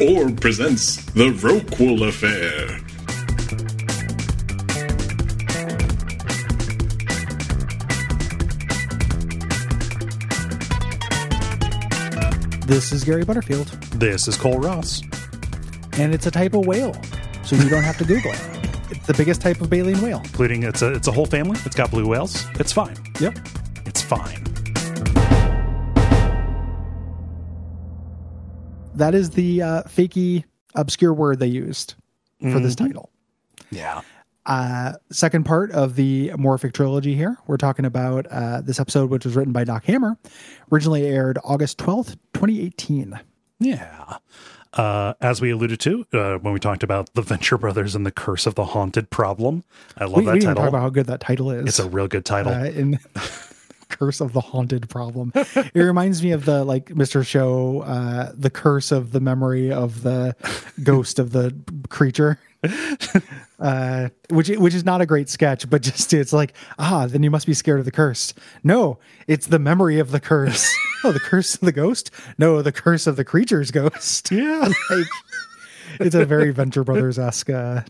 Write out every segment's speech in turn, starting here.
or presents The Rorqual Affair. This is Gary Butterfield, This is Cole Ross. and it's a type of whale, so you don't have to Google it. It's the biggest type of baleen whale. Including it's a it's a whole family. It's got blue whales. It's fine. Yep. It's fine. That is the uh, fakey, obscure word they used for this title. Yeah. Uh, second part of the Morphic trilogy here. We're talking about uh, this episode, which was written by Doc Hammer, originally aired August 12th, 2018. Yeah. Uh, as we alluded to uh, when we talked about the Venture Brothers and the Curse of the Haunted Problem, I love We, we that didn't title. talk about how good that title is. it's a real good title. uh, in Curse of the Haunted Problem. It reminds me of the like Mr. Show, uh, the curse of the memory of the ghost of the creature. Uh, which which is not a great sketch, but just it's like ah, then you must be scared of the curse. No, it's the memory of the curse. oh, the curse of the ghost? No, the curse of the creature's ghost. yeah. like, it's a very Venture Brothers esque. Uh,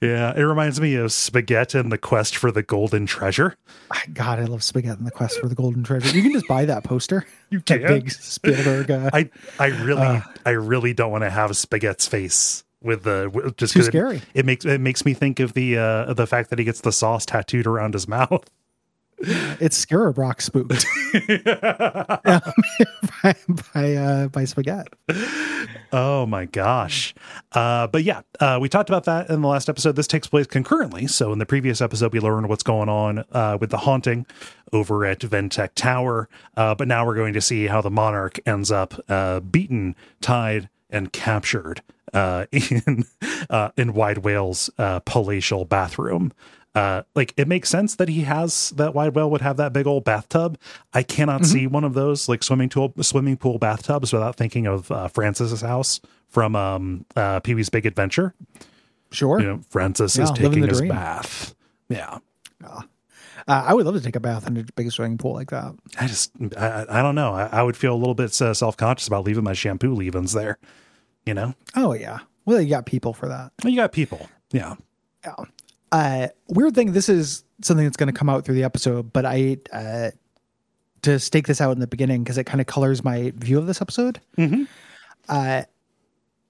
yeah. It reminds me of Spaghetti and the Quest for the Golden Treasure. God, I love Spaghetti and the Quest for the Golden Treasure. You can just buy that poster. You can. big Spielberg. Uh, I I really I really don't want to have Spaghetti's face with the just Too 'cause it- scary. It, makes it makes me think of the uh the fact that he gets the sauce tattooed around his mouth. It's Scarabrock spooked by by, uh, by Spaghetti. Oh my gosh. Uh, but yeah, uh, we talked about that in the last episode. This takes place concurrently. So in the previous episode, we learned what's going on uh, with the haunting over at Ventech Tower. Uh, but now we're going to see how the monarch ends up uh, beaten, tied, and captured uh, in uh, in Wide Whale's uh, palatial bathroom. Uh, like it makes sense that he has that wide whale would have that big old bathtub. I cannot see one of those like swimming pool swimming pool bathtubs without thinking of uh, Francis's house from um, uh, Pee Wee's Big Adventure. Sure. You know, Francis Yeah, is taking his bath. Yeah, Uh, I would love to take a bath in a big swimming pool like that. I just I, I I don't know. I, I would feel a little bit uh, self conscious about leaving my shampoo leave-ins there. You know, Oh yeah. Well, you got people for that. you got people. Yeah. Yeah. Uh, weird thing. This is something that's going to come out through the episode, but I uh, to stake this out in the beginning because it kind of colors my view of this episode. Mhm. Uh,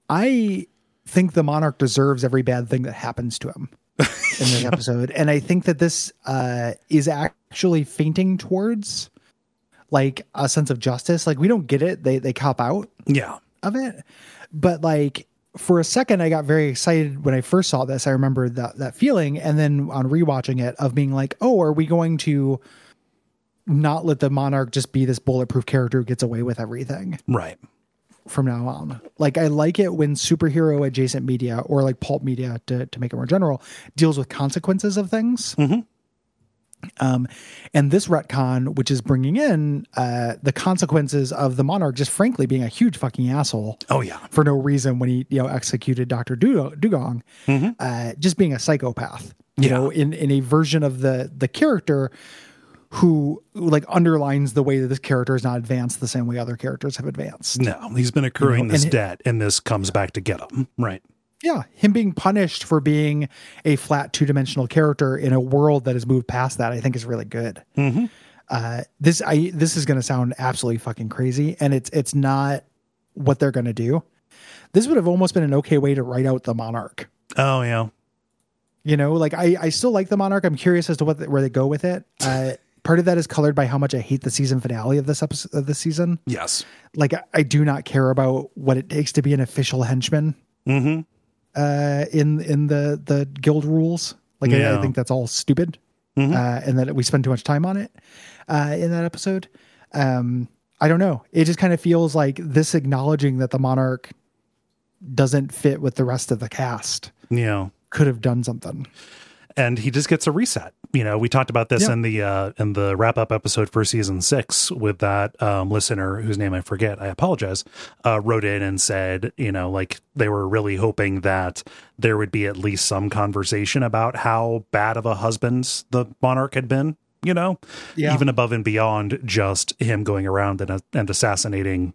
I think the monarch deserves every bad thing that happens to him in this episode, and I think that this uh, is actually fainting towards like a sense of justice. Like we don't get it; they they cop out Yeah. of it. But like for a second, I got very excited when I first saw this. I remember that that feeling, and then on rewatching it, of being like, "Oh, are we going to not let the monarch just be this bulletproof character who gets away with everything Right. from now on?" Like, I like it when superhero adjacent media or like pulp media, to to make it more general, deals with consequences of things. Mhm. Um, and this retcon, which is bringing in uh, the consequences of the monarch just frankly being a huge fucking asshole Oh yeah. for no reason when he you know executed Doctor Dugong, Mhm. uh, just being a psychopath. You Yeah. know, in in a version of the the character who like underlines the way that this character is not advanced the same way other characters have advanced. No, he's been accruing know, this it- debt, and this comes back to get him. Right. Yeah, him being punished for being a flat two dimensional character in a world that has moved past that, I think is really good. Mhm. Uh, this I this is going to sound absolutely fucking crazy, and it's it's not what they're going to do. This would have almost been an okay way to write out the monarch. Oh yeah. You know, like I, I still like the Monarch. I'm curious as to what where they go with it. Uh, part of that is colored by how much I hate the season finale of this episode of this season. Yes. Like I, I do not care about what it takes to be an official henchman Mm-hmm. Uh, in in the the guild rules. Like I, I think that's all stupid, Mhm. uh, and that we spend too much time on it uh, in that episode. Um, I don't know. It just kind of feels like this acknowledging that the Monarch doesn't fit with the rest of the cast Yeah. could have done something. And he just gets a reset. You know, we talked about this Yeah. in the uh in the wrap up episode for season six with that um listener whose name I forget. I apologize. Uh wrote in and said, you know, like they were really hoping that there would be at least some conversation about how bad of a husband the monarch had been. You know, Yeah. even above and beyond just him going around and, and assassinating,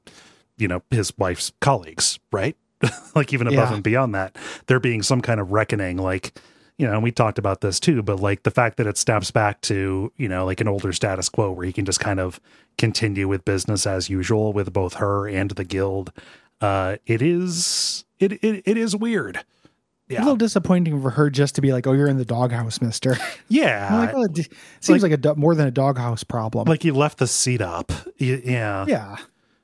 you know, his wife's colleagues, right? like even above Yeah. and beyond that, there being some kind of reckoning, like, you know, and we talked about this too, but like the fact that it snaps back to, you know, like an older status quo where he can just kind of continue with business as usual with both her and the guild. Uh, it is, it, it, it is weird. Yeah. A little disappointing for her just to be like, "Oh, you're in the doghouse, Mister." Yeah. Like, oh, it d- seems like, a do- more than a doghouse problem. like you left the seat up. Y- Yeah. yeah,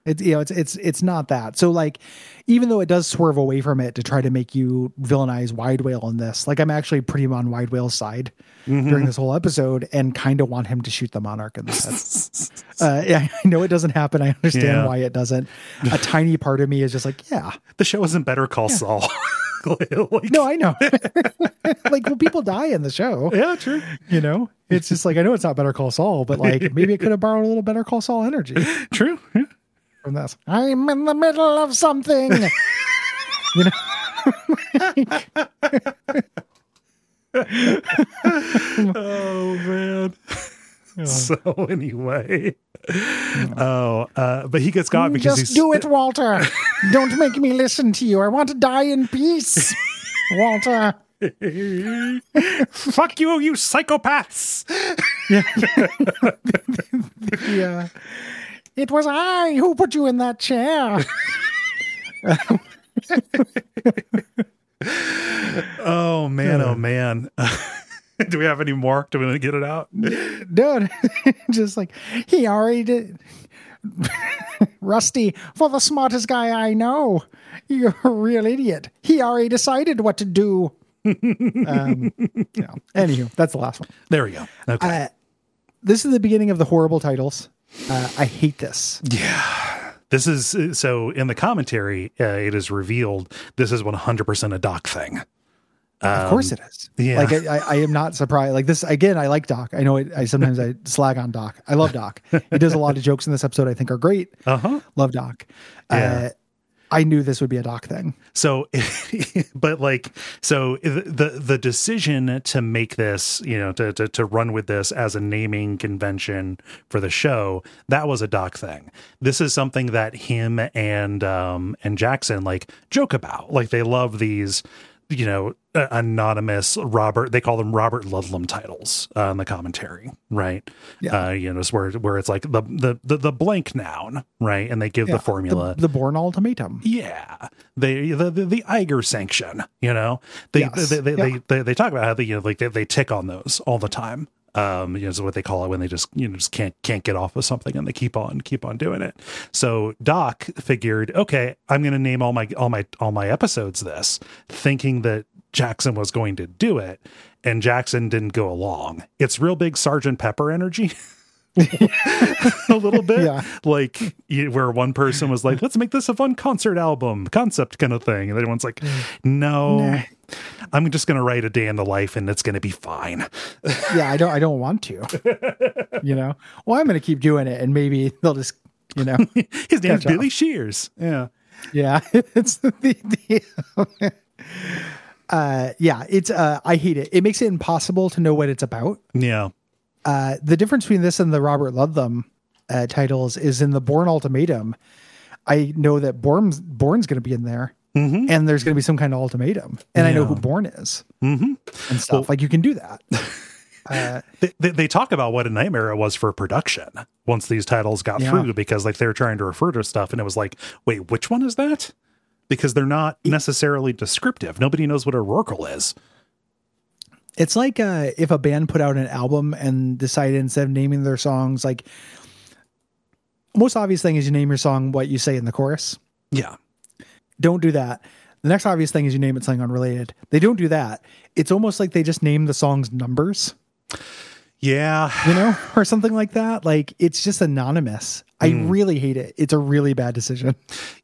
it's you know, it's it's it's not that. So like, even though it does swerve away from it to try to make you villainize Wide Whale in this, like I'm actually pretty on Wide Whale's side during this whole episode, and kind of want him to shoot the Monarch in the head. uh, yeah, I know it doesn't happen. I understand Yeah. why it doesn't. A tiny part of me is just like, yeah, The show isn't Better Call Saul. like, no, I know. like, well, people die in the show. Yeah, true. You know, it's just like I know it's not Better Call Saul, but like maybe it could have borrowed a little Better Call Saul energy True. Yeah. From this. I'm in the middle of something. you know, Oh man. So anyway, oh, uh, but he gets got because just he's do it, Walter. Don't make me listen to you. I want to die in peace, Walter. fuck you, you psychopaths. Yeah, it was I who put you in that chair. Oh man, oh man. do we have any more? Do we want to get it out? dude just like he already did rusty for the smartest guy i know you're a real idiot he already decided what to do um yeah. anywho that's the last one There we go. Okay. uh, this is the beginning of the horrible titles uh, i hate this yeah. This is so in the commentary, uh, it is revealed this is 100% a doc thing. of course it is yeah. like I, I, I am not surprised like this again i like doc i know it, i sometimes i slag on doc i love doc he does a lot of jokes in this episode i think are great Uh huh. love doc Yeah. uh, i knew this would be a doc thing So, but like, so the the decision to make this, you know, to, to to run with this as a naming convention for the show, that was a doc thing. This is something that him and um and Jackson like joke about. Like they love these, you know, anonymous Robert. They call them Robert Ludlum titles uh, in the commentary, right? Yeah. Uh, you know, it's where where it's like the the the, the blank noun, right? And they give Yeah, the formula. the, the Bourne ultimatum Yeah, they the the, the Eiger sanction. You know, they Yes. they, they, Yeah. they, they they talk about how they you know like they, they tick on those all the time. Um, you know, is what they call it when they just you know just can't can't get off of something and they keep on keep on doing it. So Doc figured, okay, I'm going to name all my all my all my episodes this, thinking that Jackson was going to do it, and Jackson didn't go along. It's real big Sergeant Pepper energy. a little bit. Yeah. like where one person was like let's make this a fun concert album concept kind of thing. And everyone's like no. Nah. i'm just gonna write a day in the life and it's gonna be fine. Yeah i don't i don't want to. You know? Well i'm gonna keep doing it and maybe they'll just you know his name's billy shears. Yeah. Yeah. It's the, the uh yeah it's uh i hate it. It makes it impossible to know what it's about. Yeah. Uh the difference between this and the robert ludlum uh titles is in the Bourne ultimatum. I know that Bourne's Bourne's gonna be in there. Mhm. and there's gonna be some kind of ultimatum. And i know who Yeah. Bourne is. Hmm and stuff. Like you can do that. Uh they, they, they talk about what a nightmare it was for production once these titles got Yeah. through because like they were trying to refer to stuff and it was like wait which one is that because they're not necessarily descriptive nobody knows what a rorqual is It's like uh, if a band put out an album and decided instead of naming their songs, like most obvious thing is you name your song what you say in the chorus. yeah Don't do that. The next obvious thing is you name it something unrelated. They don't do that. It's almost like they just name the song's numbers, yeah you know, or something like that. Like it's just anonymous. I Hmm. really hate it. It's a really bad decision.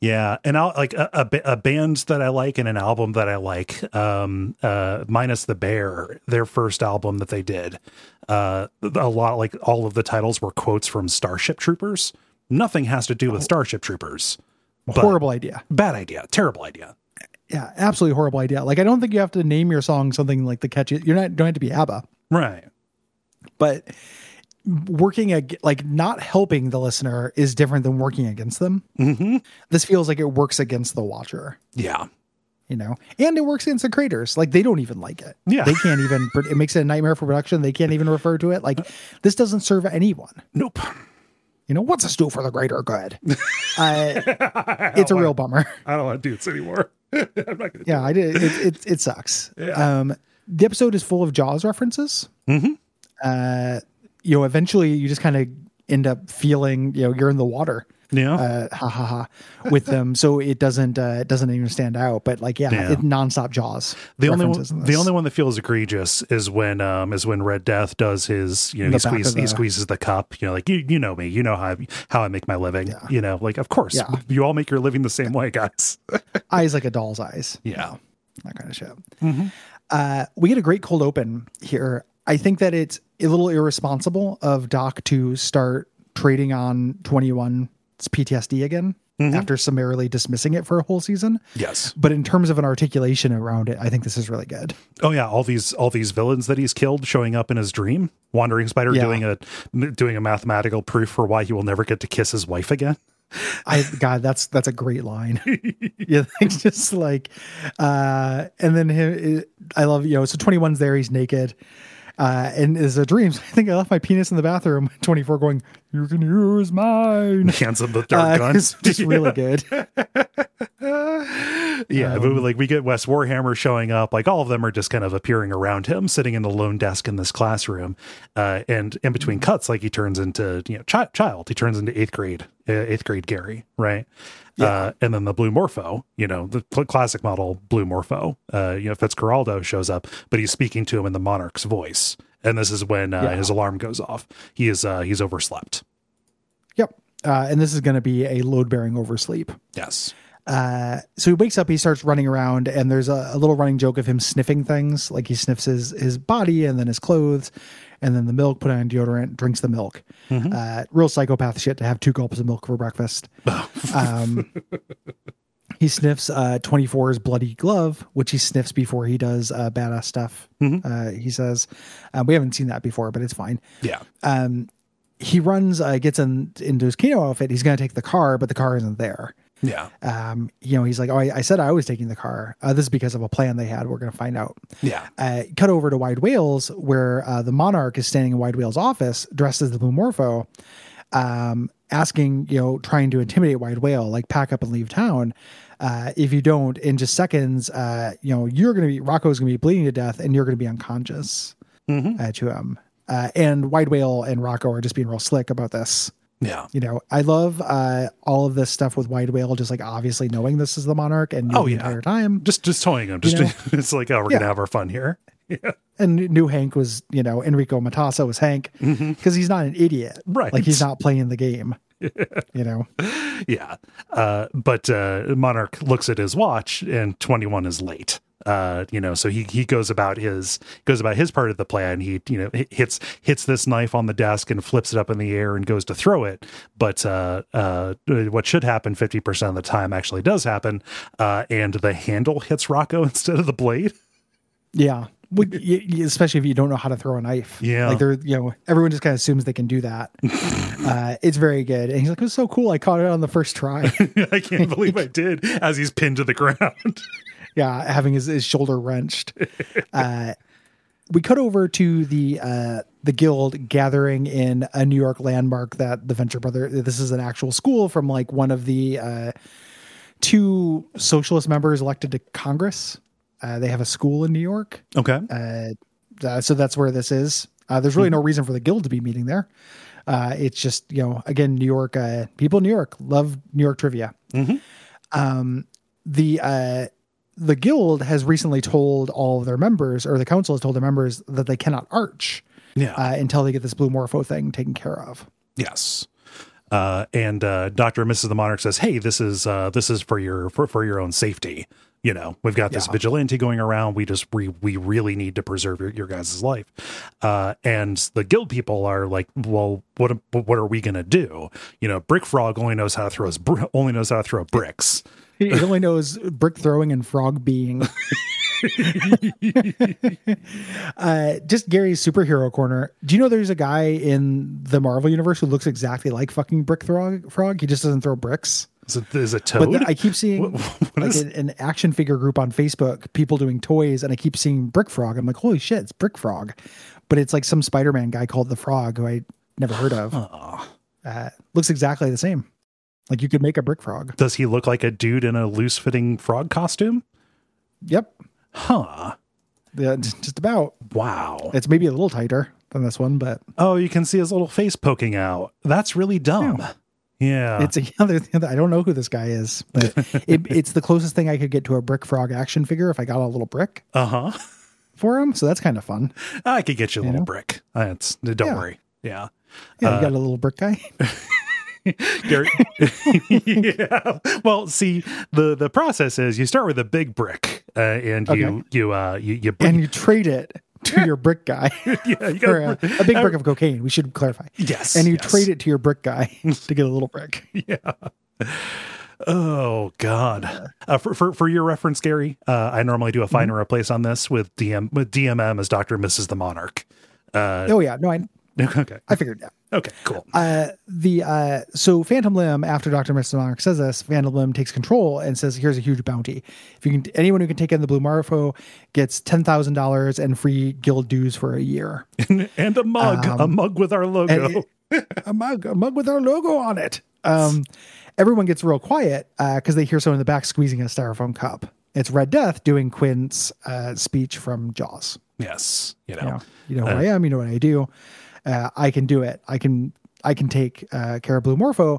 Yeah, and I'll like a, a, a band that I like and an album that I like, um, uh, minus the Bear, their first album that they did. Uh, a lot like all of the titles were quotes from Starship Troopers. Nothing has to do with Starship Troopers. Horrible idea. Bad idea, terrible idea. Yeah, absolutely horrible idea. Like I don't think you have to name your song something like the catchy. You're not don't have to be ABBA. Right. But working ag- like not helping the listener is different than working against them. Mm-hmm. This feels like it works against the watcher, Yeah. you know, and it works against the creators. Like they don't even like it. Yeah. they can't even. It makes it a nightmare for production. They can't even refer to it. Like this doesn't serve anyone. Nope. You know, what's a stew for the greater good? Uh, it's a real bummer. I don't want to do this anymore. I'm not gonna Yeah, I did. It, it, it sucks. Um, the episode is full of Jaws references. Mhm. Uh, you know, eventually you just kind of end up feeling, you know, you're in the water. Yeah. Uh, ha ha ha, with them, so it doesn't uh, it doesn't even stand out. But like, yeah, Yeah. it nonstop Jaws. the only one, the only one that feels egregious is when um is when Red Death does his you know he back squeezes the- he squeezes the cup you know like you you know me you know how I, how I make my living you know like of course Yeah. you all make your living the same way guys eyes like a doll's eyes. Yeah. that kind of shit. Mm-hmm. Uh, we get a great cold open here. I think that it's a little irresponsible of Doc to start trading on 21's PTSD again Mm-hmm. after summarily dismissing it for a whole season. yes But in terms of an articulation around it, I think this is really good. oh yeah all these all these villains that he's killed showing up in his dream wandering spider Yeah. doing a doing a mathematical proof for why he will never get to kiss his wife again I God, that's that's a great line. yeah, it's just like, uh, and then him, I love you know. So 21's there, he's naked, uh, and is a dream. so I think I left my penis in the bathroom. 24 going, you can use mine. hands him the dart Uh, gun it's just really good. Yeah, Um, but like we get Wes Warhammer showing up, like all of them are just kind of appearing around him, sitting in the lone desk in this classroom, uh, and in between Mm-hmm. cuts, like he turns into you know chi- child, he turns into eighth grade, uh, eighth grade Gary, right? Uh, and then the blue morpho, you know, the cl- classic model blue morpho, uh, you know, Fitzcarraldo shows up, but he's speaking to him in the monarch's voice, and this is when uh, Yeah. his alarm goes off. He is uh, he's overslept. Yep. Uh, and this is going to be a load bearing oversleep. Yes. Uh, so he wakes up, he starts running around, and there's a, a little running joke of him sniffing things. Like he sniffs his, his body and then his clothes, and then the milk, put on deodorant, drinks the milk. Uh, real psychopath shit to have two gulps of milk for breakfast. um, he sniffs uh, 24's bloody glove, which he sniffs before he does uh, badass stuff. Uh, he says, uh, we haven't seen that before, but it's fine Yeah. he runs, uh, gets in, into his Kino outfit. He's going to take the car, but the car isn't there. Yeah. Um, you know, he's like, "Oh, I, I said I was taking the car. Uh, this is because of a plan they had. We're going to find out." Yeah. Uh, cut over to Wide Whale's, where uh, the Monarch is standing in Wide Whale's office, dressed as the Blue Morpho, um, asking, you know, trying to intimidate Wide Whale, like pack up and leave town. Uh, if you don't, in just seconds, uh, you know, you're going to be Rocco's going to be bleeding to death, and you're going to be unconscious uh, to him. Uh, and Wide Whale and Rocco are just being real slick about this Yeah. you know i love uh all of this stuff with wide whale just like obviously knowing this is the monarch and Oh, the yeah. entire time Just just toying him. Just know? it's like, oh, we're Yeah. gonna have our fun here. Yeah. and knew hank was you know enrico matassa was hank because he's not an idiot Mm-hmm. Right. like he's not playing the game you know yeah. Uh, but uh, Monarch looks at his watch and 21 is late. Uh, you know, so he he goes about his goes about his part of the plan. He you know hits hits this knife on the desk and flips it up in the air and goes to throw it. But uh, uh, what should happen 50% of the time actually does happen, uh, and the handle hits Rocco instead of the blade. yeah Well, y- y- especially if you don't know how to throw a knife Yeah. like they're you know everyone just kind of assumes they can do that uh it's very good and he's like it was so cool i caught it on the first try I can't believe I did as he's pinned to the ground. Yeah, having his, his shoulder wrenched. Uh, we cut over to the uh, the guild gathering in a New York landmark that the Venture Brother. This is an actual school from like one of the uh, two socialist members elected to Congress. Uh, they have a school in New York, okay. uh, so that's where this is. Uh, there's really no reason for the guild to be meeting there. Uh, it's just you know again New York uh, people in New York love New York trivia. Um, the uh, the guild has recently told all of their members, or the council has told their members that they cannot arch yeah. uh, until they get this blue morpho thing taken care of. Yes. Uh, and uh, Doctor and Mrs. the Monarch says, "Hey, this is uh, this is for your for, for your own safety. You know, we've got this Yeah. vigilante going around. We just we we really need to preserve your, your guys' life." Uh, and the guild people are like, "Well, what what are we gonna do? You know, Brick Frog only knows how to throw his br- only knows how to throw bricks." He only knows brick throwing and frog being. uh, just Gary's superhero corner. Do you know there's a guy in the Marvel universe who looks exactly like fucking Brick Frog? Frog. He just doesn't throw bricks. Is it, is it But Toad? the- I keep seeing What- what like is- an, an action figure group on Facebook, people doing toys, and I keep seeing Brick Frog. I'm like, holy shit, it's Brick Frog. But it's like some Spider-Man guy called the Frog who I never heard of. Uh, looks exactly the same. Like you could make a Brick Frog. Does he look like a dude in a loose fitting frog costume? Yep. Huh. Yeah, just about. Wow. It's maybe a little tighter than this one, but Oh, you can see his little face poking out. That's really dumb. Yeah. it's a other. I don't know who this guy is, but it, it's the closest thing I could get to a Brick Frog action figure if I got a little brick Uh huh. for him. So that's kind of fun. I could get you a little know? brick. That's don't Yeah. worry. Yeah. Yeah, you got a little brick guy. Gary. yeah. Well, see, the the process is you start with a big brick, uh, and you Okay. you uh you you and you trade it to your brick guy yeah you for got a, a big brick of cocaine. We should clarify. yes, And you yes. trade it to your brick guy to get a little brick. Yeah. Oh God! Uh, for, for for your reference, Gary, uh, I normally do a find and replace on this with DM with DMM as Doctor and Mrs. the Monarch. Uh, Oh yeah, no, I okay, I figured that. Okay, cool. Uh, the uh, so Phantom Limb after Doctor Mr. Monarch says this, Phantom Limb takes control and says, "Here's a huge bounty. If you can, anyone who can take in the Blue Morpho gets ten thousand dollars and free guild dues for a year. and a mug, a mug with our logo. Um, and a mug, a mug with our logo on it. Um, everyone gets real quiet because they hear someone in the back squeezing a styrofoam cup. It's Red Death doing Quint's uh, speech from Jaws. yes, you know. You know, you know who I am. You know what I do. Uh, I can do it. I can. I can take uh, care of Blue Morpho.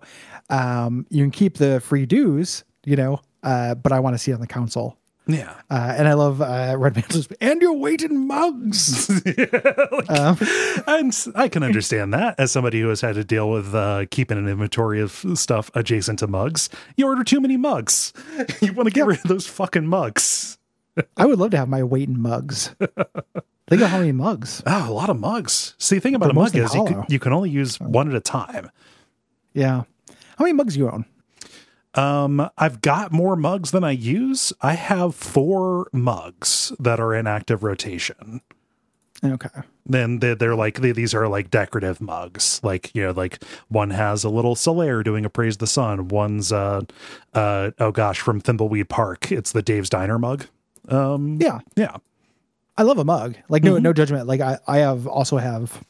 Um, you can keep the free dues. You know, uh, but I want to see it on the council. Yeah. Uh, and I love uh, Red Mantle's and your weight in mugs. Um, And I can understand that as somebody who has had to deal with uh, keeping an inventory of stuff adjacent to mugs. You order too many mugs. You want to get rid of those fucking mugs. I would love to have my weight in mugs. Think of how many mugs. Oh, a lot of mugs. See, the thing about They're a mug is you can, you can only use one at a time. Yeah. How many mugs you own? Um, I've got more mugs than I use. I have four mugs that are in active rotation. Okay. Then they're, they're like they, these are like decorative mugs. Like you know, like one has a little Solaire doing a praise the sun. One's uh, uh, oh gosh, from Thimbleweed Park. It's the Dave's Diner mug. Um, Yeah. yeah, I love a mug. Like Mm-hmm. no no judgment. Like I I have also have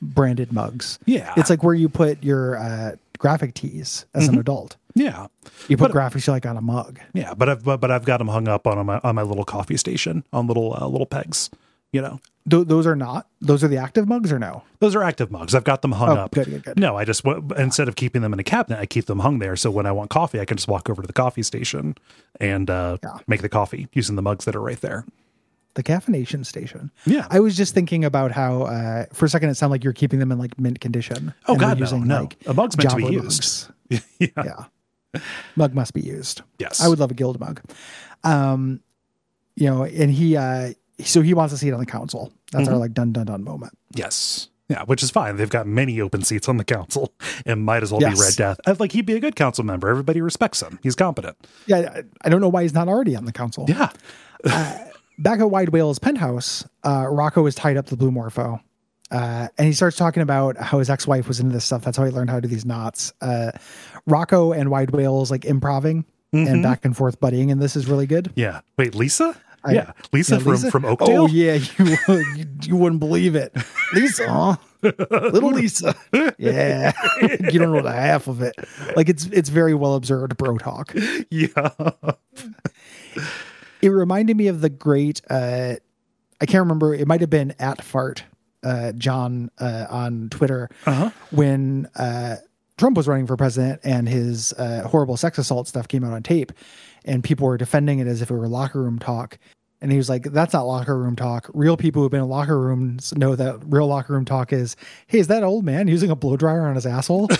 branded mugs. yeah. It's like where you put your uh, graphic tees as Mm-hmm. an adult. yeah, You put graphics you like on a mug. yeah. But I've but, but I've got them hung up on my on my little coffee station on little uh, little pegs. You know, Th- those are not. Those are the active mugs or no? those are active mugs. I've got them hung Oh, up. good, good, good. No, I just instead of keeping them in a cabinet, I keep them hung there. So when I want coffee, I can just walk over to the coffee station and uh, Yeah. make the coffee using the mugs that are right there. The caffeination station. Yeah. I was just thinking about how uh, for a second it sounded like you're keeping them in like mint condition. Oh, God, no, no. A mug's meant to be used. yeah. Yeah. Mug must be used. Yes. I would love a guild mug. Um, you know, and he uh so he wants to see it on the council. That's Mm-hmm. our like dun dun dun moment. Yes. Yeah, which is fine. They've got many open seats on the council and might as well Yes. be Red Death. Like he'd be a good council member. Everybody respects him. He's competent. Yeah, I, I don't know why he's not already on the council. Yeah. Back at Wide Whale's penthouse, uh, Rocco is tied up to the Blue Morpho. Uh, and he starts talking about how his ex-wife was into this stuff. That's how he learned how to do these knots. Uh, Rocco and Wide Whale's like improving Mm-hmm. and back and forth buddying, and this is really good. Yeah. Wait, Lisa? I- yeah. Lisa, Yeah, from, from Oakdale? Oh yeah, you, you you wouldn't believe it, Lisa, huh? little Lisa. Yeah, you don't know the half of it. Like it's it's very well observed bro talk. Yeah. It reminded me of the great. uh I can't remember. It might have been at fart uh, John uh, on Twitter Uh-huh. when uh, Trump was running for president and his uh, horrible sex assault stuff came out on tape, and people were defending it as if it were locker room talk. And he was like, "That's not locker room talk. Real people who've been in locker rooms know that real locker room talk is, hey, is that old man using a blow dryer on his asshole?"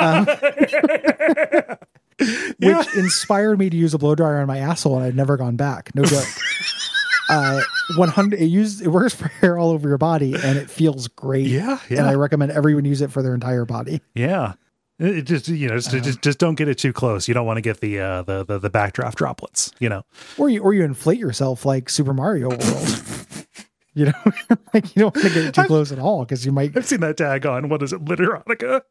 Um, which inspired me to use a blow dryer on my asshole, and I've never gone back. No joke. uh, 100 it use it works for hair all over your body and it feels great Yeah, yeah and i recommend everyone use it for their entire body Yeah. It just you know just, just just don't get it too close. You don't want to get the uh the, the the backdraft droplets. You know. Or you or you inflate yourself like Super Mario World. You know, like you don't want to get too close at all because you might I've seen that tag on what is it, Literotica?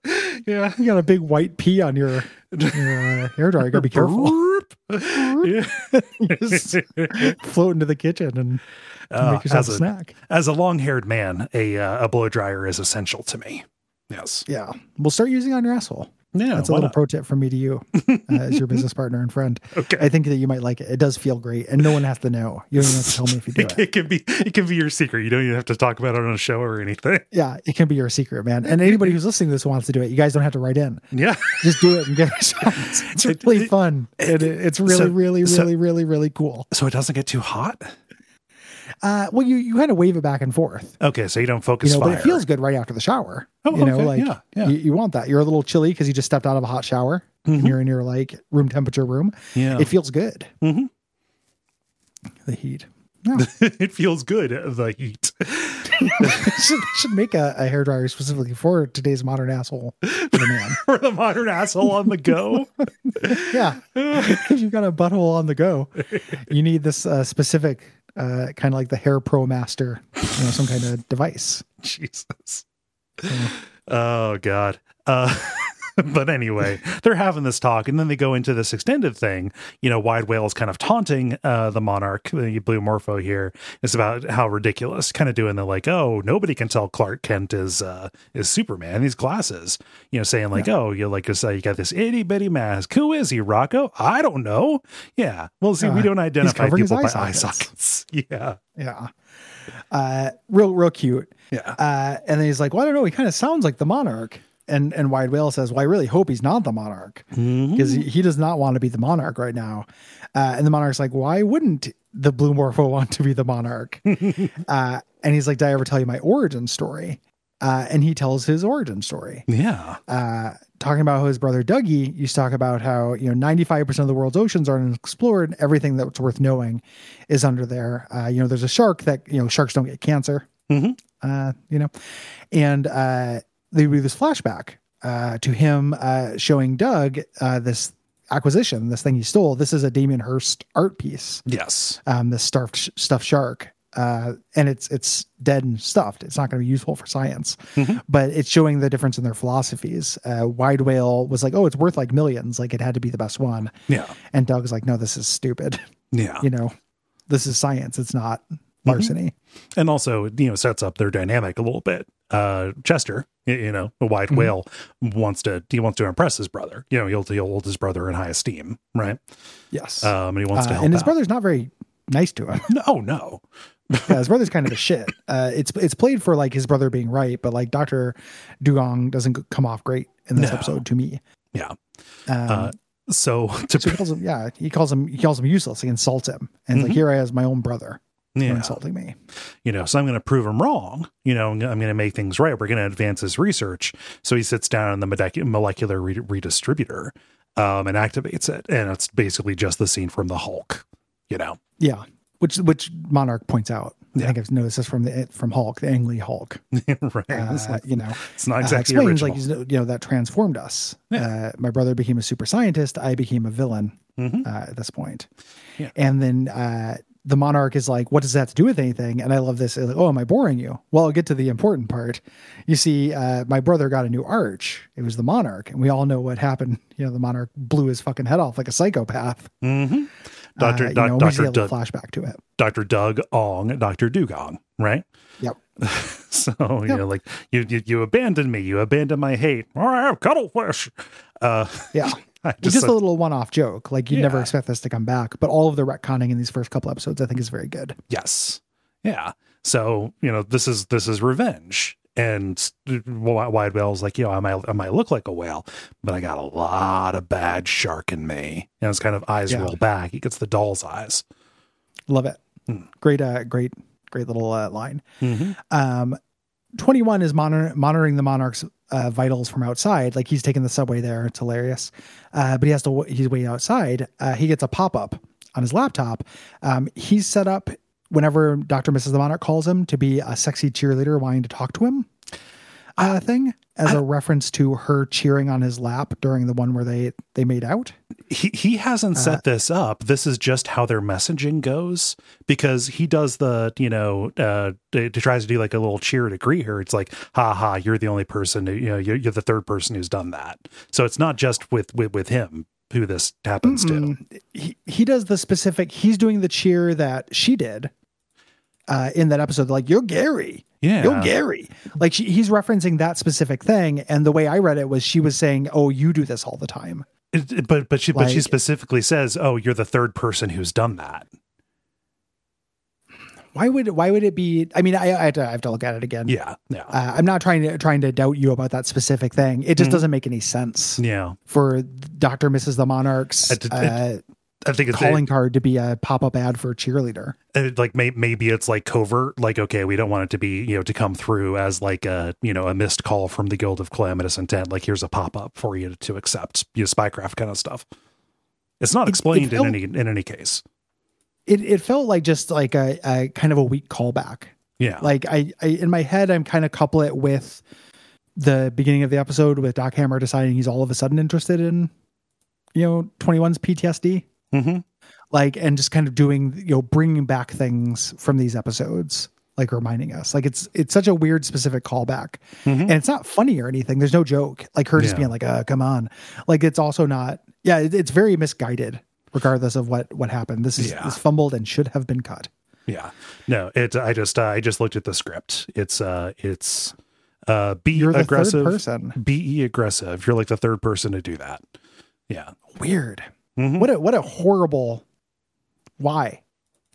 Yeah. you got a big white P on your, your uh, hair dryer. You gotta be careful. Just float into the kitchen and Uh, make yourself a a snack. as a long haired man, a uh, a blow dryer is essential to me. Yes. Yeah, we'll start using it on your asshole. Yeah. That's a little not? pro tip from me to you uh, as your business partner and friend. Okay. I think that you might like it. It does feel great, and no one has to know. You don't even have to tell me if you do It, it. can be it can be your secret. You don't even have to talk about it on a show or anything. Yeah, it can be your secret, man. And anybody who's listening to this wants to do it, you guys don't have to write in. Yeah. Just do it and give it a shot. It's, really fun. It, it's really, So- really, so- really, really, really cool. So it doesn't get too hot. Uh, well, you you kind of wave it back and forth, Okay, so you don't focus you know, fire. but it feels good right after the shower. Oh, you know, okay. like Yeah, yeah. You, you want that. You're a little chilly because you just stepped out of a hot shower and you're in your like room temperature room. yeah. It feels good. Mhm. The heat. No, it feels good. The heat. should, should make a, a hair dryer specifically for today's modern asshole for the man. For the modern asshole on the go. Yeah, if you've got a butthole on the go, you need this uh, specific uh, kind of like the Hair Pro Master, you know, some kind of device. Jesus. Oh God. Uh, but anyway, they're having this talk, and then they go into this extended thing. You know, Wide Whale is kind of taunting uh, the Monarch, the Blue Morpho here. It's about how ridiculous, kind of doing the like, oh, nobody can tell Clark Kent is uh, is Superman. These glasses, you know, saying like, oh, you're like uh, you got this itty bitty mask. Who is he, Rocco? I don't know. Yeah, well, see, we Uh, don't identify people by eye eye sockets. sockets. Yeah, Yeah, uh, real real cute. yeah. Uh, and then he's like, "Well, I don't know. He kind of sounds like the monarch." And and Wide Whale says, "Well, I really hope he's not the monarch because he, he does not want to be the monarch right now." Uh, and the monarch's like, "Why wouldn't the Blue Morpho want to be the monarch?" uh, and he's like, "Did I ever tell you my origin story?" Uh, and he tells his origin story, yeah. uh, talking about how his brother Dougie used to talk about how you know ninety five percent of the world's oceans are unexplored. Everything that's worth knowing is under there. Uh, you know, there's a shark that you know sharks don't get cancer Mhm. uh, you know, and uh, they do this flashback uh, to him uh, showing Doug uh, this acquisition, this thing he stole. This is a Damien Hirst art piece, Yes. um, this stuffed stuffed shark, uh, and it's it's dead and stuffed. It's not going to be useful for science, but it's showing the difference in their philosophies. Uh, Wide Whale was like, "Oh, it's worth like millions. Like it had to be the best one," Yeah. and Doug's like, "No, this is stupid. Yeah. you know, this is science. It's not." Larceny. and also you know sets up their dynamic a little bit uh chester you know the white whale wants to he wants to impress his brother you know he'll, he'll hold his brother in high esteem right Yes. um and he wants to Uh, help and his out. brother's not very nice to him. no no yeah, his brother's kind of a shit. Uh, it's it's played for like his brother being right, but like Doctor Dugong doesn't come off great in this No. episode to me. yeah Um, uh so to so he calls him, yeah, he calls him he calls him useless. He insults him, and he's like, here I am, my own brother, yeah insulting me. you know so i'm going to prove him wrong you know i'm going to make things right we're going to advance his research so he sits down on the molecular re- redistributor um and activates it and it's basically just the scene from the hulk you know Yeah, which which Monarch points out. I Yeah. think I've noticed this from the from Hulk, the Ang Lee Hulk. right Uh, like- you know, it's not uh, exactly explains original like he's, you know that transformed us. Uh, my brother became a super scientist. I became a villain Mhm. uh, at this point. Yeah. And then uh, the monarch is like, "What does that have to do with anything?" And I love this. Like, oh, am I boring you? Well, I'll get to the important part. You see, uh, my brother got a new arch. It was the monarch, and we all know what happened. You know, the monarch blew his fucking head off like a psychopath. Mm-hmm. Doctor uh, you know, Doctor Doug flashback to it. Doctor Doug Ong Doctor Dugong, right? Yep. So you know, like you, you you abandoned me, you abandoned my hate. I have cuttlefish. Uh, Yeah. Just, just, a little one-off joke. Like you'd never expect this to come back, but all of the retconning in these first couple episodes, I think, is very good. yes, yeah. So you know, this is this is revenge. And Wi- Wide Whale's like, yo, I might, I might look like a whale, but I got a lot of bad shark in me. And his kind of eyes Yeah. roll back. He gets the doll's eyes. Love it. Hmm. Great, uh, great, great little uh, line. Mm-hmm. Um, 21 is monitor- monitoring the monarch's uh, vitals from outside. Like he's taking the subway there. It's hilarious. Uh, but he has to, he's way outside. Uh, he gets a pop up on his laptop. Um, he's set up whenever Dr. Mrs. the Monarch calls him to be a sexy cheerleader wanting to talk to him. Uh, thing as a reference to her cheering on his lap during the one where they they made out? he he hasn't Uh, set this up. This is just how their messaging goes because he does the you know uh to, to tries to do like a little cheer to greet her. It's like ha ha, you're the only person who, you know you're, you're the third person who's done that. So it's not just with with with him who this happens to. Mm, he he does the specific. He's doing the cheer that she did uh, in that episode. Like you're Gary. Yeah, You're Gary. Like she, he's referencing that specific thing, and the way I read it was she was saying, "Oh, you do this all the time." It- but but she but she specifically says, "Oh, you're the third person who's done that." Why would why would it be? I mean, I, I, have, to, I have to look at it again. Yeah, yeah, Uh, I'm not trying to trying to doubt you about that specific thing. It just Mhm. doesn't make any sense yeah. for Doctor Mrs. the Monarchs It- it- uh, I think it's calling card to be a pop up ad for a cheerleader. like may, maybe it's like covert like okay we don't want it to be you know to come through as like a you know a missed call from the guild of calamitous intent like here's a pop-up for you to accept you know, spycraft kind of stuff it's not It- it explained felt- in any in any case It it felt like just like a, a kind of a weak callback. yeah Like I, I in my head, I'm kind of couple it with the beginning of the episode with Doc Hammer deciding he's all of a sudden interested in, you know, 21's PTSD. Hmm like and just kind of doing you know bringing back things from these episodes like reminding us. Like it's it's such a weird specific callback. Mhm. and it's not funny or anything. There's no joke. Like her just Yeah. being like uh come on. Like it's also not yeah it, it's very misguided regardless of what what happened. This is Yeah. this fumbled and should have been cut. Yeah. No it i just uh, i just looked at the script. It's uh it's uh be you're the aggressive. third person. Be aggressive. You're like the third person to do that. Yeah. Weird Mhm. what a what a horrible why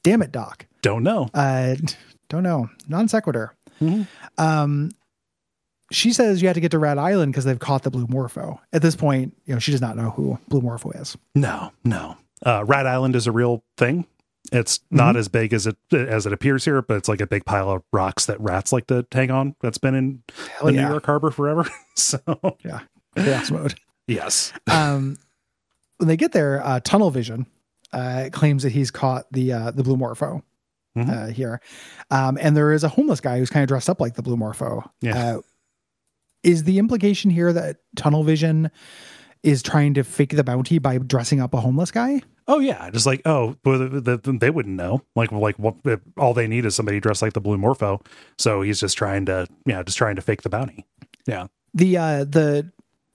damn it doc don't know uh don't know non sequitur Mhm. um she says you have to get to rat island because they've caught the blue morpho at this point you know she does not know who blue morpho is No, no. Uh, Rat Island is a real thing. It's Mm-hmm. not as big as it as it appears here, but it's like a big pile of rocks that rats like to hang on. That's been in Hell the yeah. New York Harbor forever. so yeah chaos mode yes, um when they get there uh tunnel vision uh claims that he's caught the uh the blue morpho Mhm. uh here um and there is a homeless guy who's kind of dressed up like the blue morpho Yeah. uh, is the implication here that tunnel vision is trying to fake the bounty by dressing up a homeless guy oh yeah, just like oh, well, the, the, they wouldn't know. Like like what all they need is somebody dressed like the Blue Morpho. So he's just trying to yeah, just trying to fake the bounty. Yeah, the uh the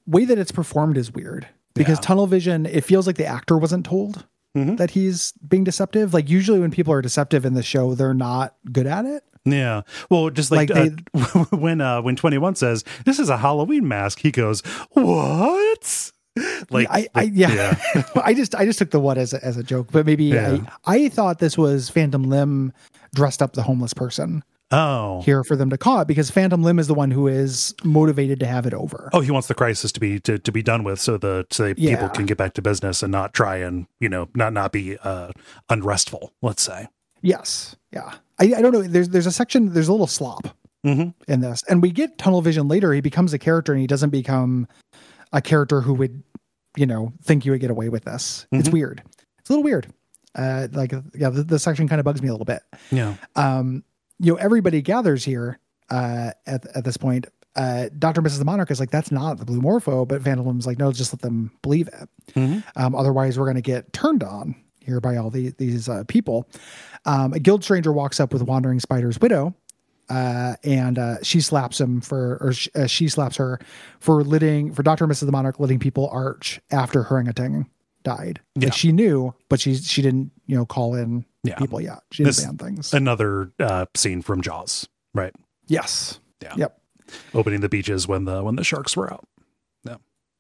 way that it's performed is weird because Yeah. tunnel vision it feels like the actor wasn't told Mhm. that he's being deceptive like usually when people are deceptive in the show they're not good at it Yeah. Well, just like, Like uh, when uh when 21 says this is a Halloween mask, he goes, "What?" Like I, I yeah, I just I just took the what as a, as a joke, but maybe Yeah. I, I thought this was Phantom Limb dressed up the homeless person Oh. here for them to call it because Phantom Limb is the one who is motivated to have it over. Oh, he wants the crisis to be to, to be done with so the so that Yeah. people can get back to business and not try and, you know, not not be uh unrestful, let's say. Yes, yeah. I, I don't know. There's there's a section. There's a little slop Mhm. in this, and we get tunnel vision later. He becomes a character, and he doesn't become a character who would, you know, think you would get away with this. It's Mhm. weird. It's a little weird. Uh, like yeah, the, the section kind of bugs me a little bit. Yeah. um, you know, everybody gathers here uh, at at this point. Uh, Doctor Mrs. the Monarch is like, that's not the Blue Morpho, but Limb's like, no, just let them believe it. Mhm. Um, otherwise, we're going to get turned on here by all the, these uh, people. Um, a guild stranger walks up with Wandering Spider's widow, uh, and uh, she slaps him for, or sh- uh, she slaps her for letting for Doctor Mrs. the Monarch letting people arch after her orangutan died. Yeah. Like she knew, but she she didn't you know call in Yeah. people yet. She didn't This- ban things. Another uh scene from Jaws, right? yes. Yeah. Yep. Opening the beaches when the when the sharks were out.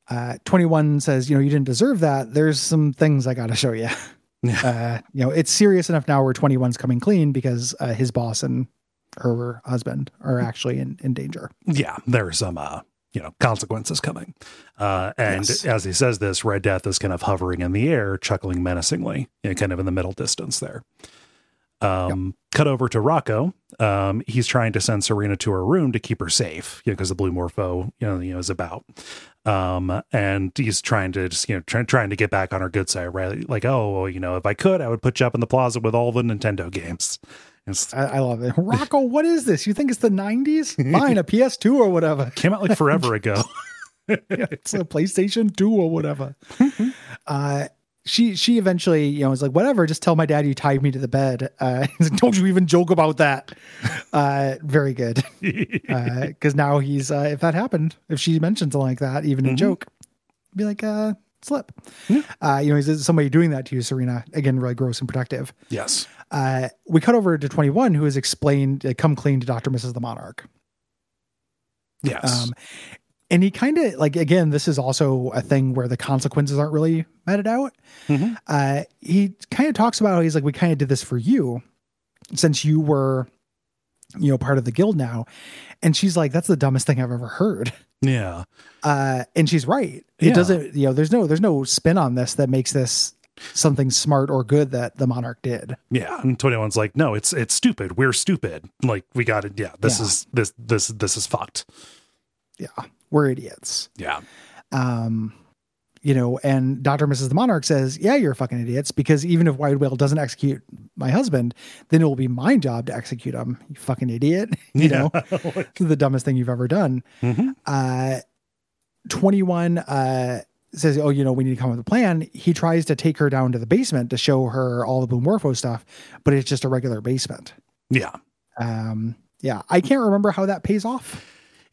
uh, 21 says, you know, you didn't deserve that. There's some things I got to show you. Yeah. Uh, you know, it's serious enough now where 21's coming clean because uh, his boss and her husband are actually in, in danger. Yeah, there are some uh you know consequences coming. Uh and Yes. as he says this, Red Death is kind of hovering in the air, chuckling menacingly, you know, kind of in the middle distance there. Um cut over to Rocco. Um he's trying to send Serena to her room to keep her safe, you know, because the blue morpho, you know, you know, is about. Um and he's trying to just, you know, try, trying to get back on her good side, right? Like, oh, well, you know, if I could, I would put you up in the plaza with all the Nintendo games. I, I love it. Rocco, what is this? You think it's the 90s? Fine, a PS2 or whatever. came out like forever ago. yeah, it's a PlayStation 2 or whatever. uh, she she eventually, you know, was like, whatever, just tell my dad you tied me to the bed. Uh, like, don't you even joke about that. Uh, very good. Because now he's, uh, if that happened, if she mentioned something like that, even in joke, be like, uh, slip. Uh, you know, he's somebody doing that to you, Serena. Again, really gross and protective. yes. Uh, we cut over to 21, who has explained, uh, come clean to Dr. Mrs. the Monarch. Yes. Um, and he kind of like again, this is also a thing where the consequences aren't really meted out. Mhm. Uh, he kind of talks about how he's like, we kind of did this for you, since you were, you know, part of the guild now. And she's like, that's the dumbest thing I've ever heard. yeah. Uh, and she's right. It Yeah. doesn't, you know, there's no, there's no spin on this that makes this something smart or good that the monarch did. Yeah. And 21's like, no, it's it's stupid. We're stupid. Like we got it. Yeah. This Yeah. is this this this is fucked. Yeah, we're idiots. Yeah. um you know and dr mrs the monarch says yeah you're fucking idiots because even if wide whale doesn't execute my husband then it will be my job to execute him you fucking idiot you know the dumbest thing you've ever done Mhm. uh 21 uh says oh you know we need to come up with a plan he tries to take her down to the basement to show her all the blue morpho stuff but it's just a regular basement Yeah. um yeah i can't remember how that pays off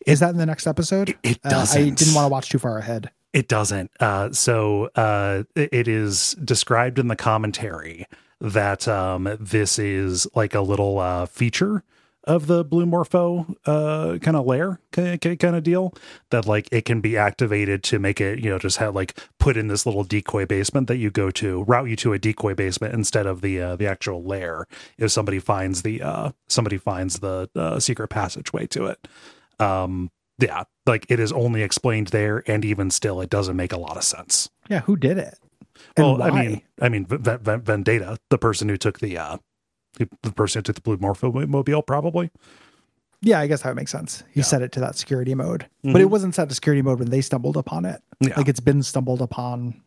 is that in the next episode It Uh, doesn't. i didn't want to watch too far ahead It doesn't. Uh, so uh, it it is described in the commentary that um, this is like a little uh, feature of the blue morpho uh, kind of layer kind of deal that like it can be activated to make it you know just have like put in this little decoy basement that you go to route you to a decoy basement instead of the uh, the actual lair if somebody finds the uh, somebody finds the uh, secret passageway to it um yeah like it is only explained there and even still it doesn't make a lot of sense Yeah, who did it? And well why? i mean i mean v- v- vendetta the person who took the uh the the person who took the blue morpho mobile probably yeah, I guess that would make sense. He Yeah. set it to that security mode, but it wasn't set to security mode when they stumbled upon it. Yeah. Like it's been stumbled upon.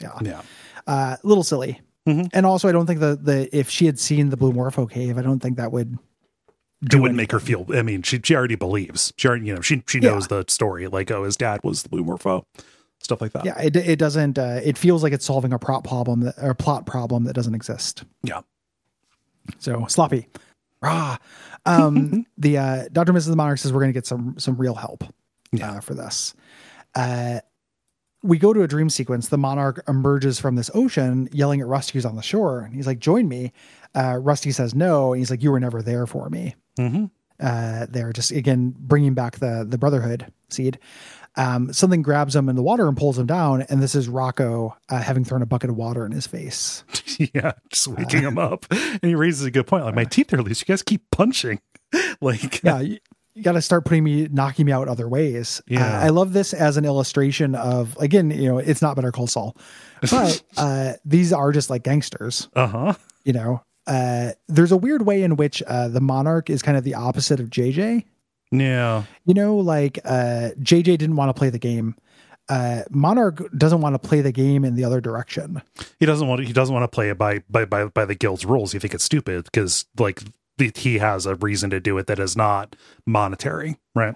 Yeah, yeah uh, little silly. Mhm. And also, I don't think that the if she had seen the blue morpho cave, I don't think that would. it wouldn't make her feel i mean she she already believes she already you know she she Yeah. knows the story like oh his dad was the blue morpho stuff like that Yeah, it it doesn't. Uh, it feels like it's solving a prop problem that, or a plot problem that doesn't exist. yeah So sloppy. Rah. Um, the uh, Dr. Mrs. Monarch says we're going to get some some real help Yeah. uh, for this. Uh, we go to a dream sequence. The monarch emerges from this ocean, yelling at Rusty who's on the shore, and he's like, "Join me." Uh, Rusty says no, and he's like, "You were never there for me." hmm Uh, they're just again bringing back the the brotherhood seed. Um, something grabs him in the water and pulls him down, and this is Rocco uh, having thrown a bucket of water in his face. yeah just waking him up. And he raises a good point like my teeth are loose. You guys keep punching. Like yeah you, you got to start putting me knocking me out other ways. Yeah. uh, i love this as an illustration of again you know it's not better call saul but uh these are just like gangsters. Uh-huh. You know uh there's a weird way in which uh the monarch is kind of the opposite of jj yeah you know like uh jj didn't want to play the game uh monarch doesn't want to play the game in the other direction he doesn't want to, he doesn't want to play it by by by, by the guild's rules. You think it's stupid because like he has a reason to do it that is not monetary, right?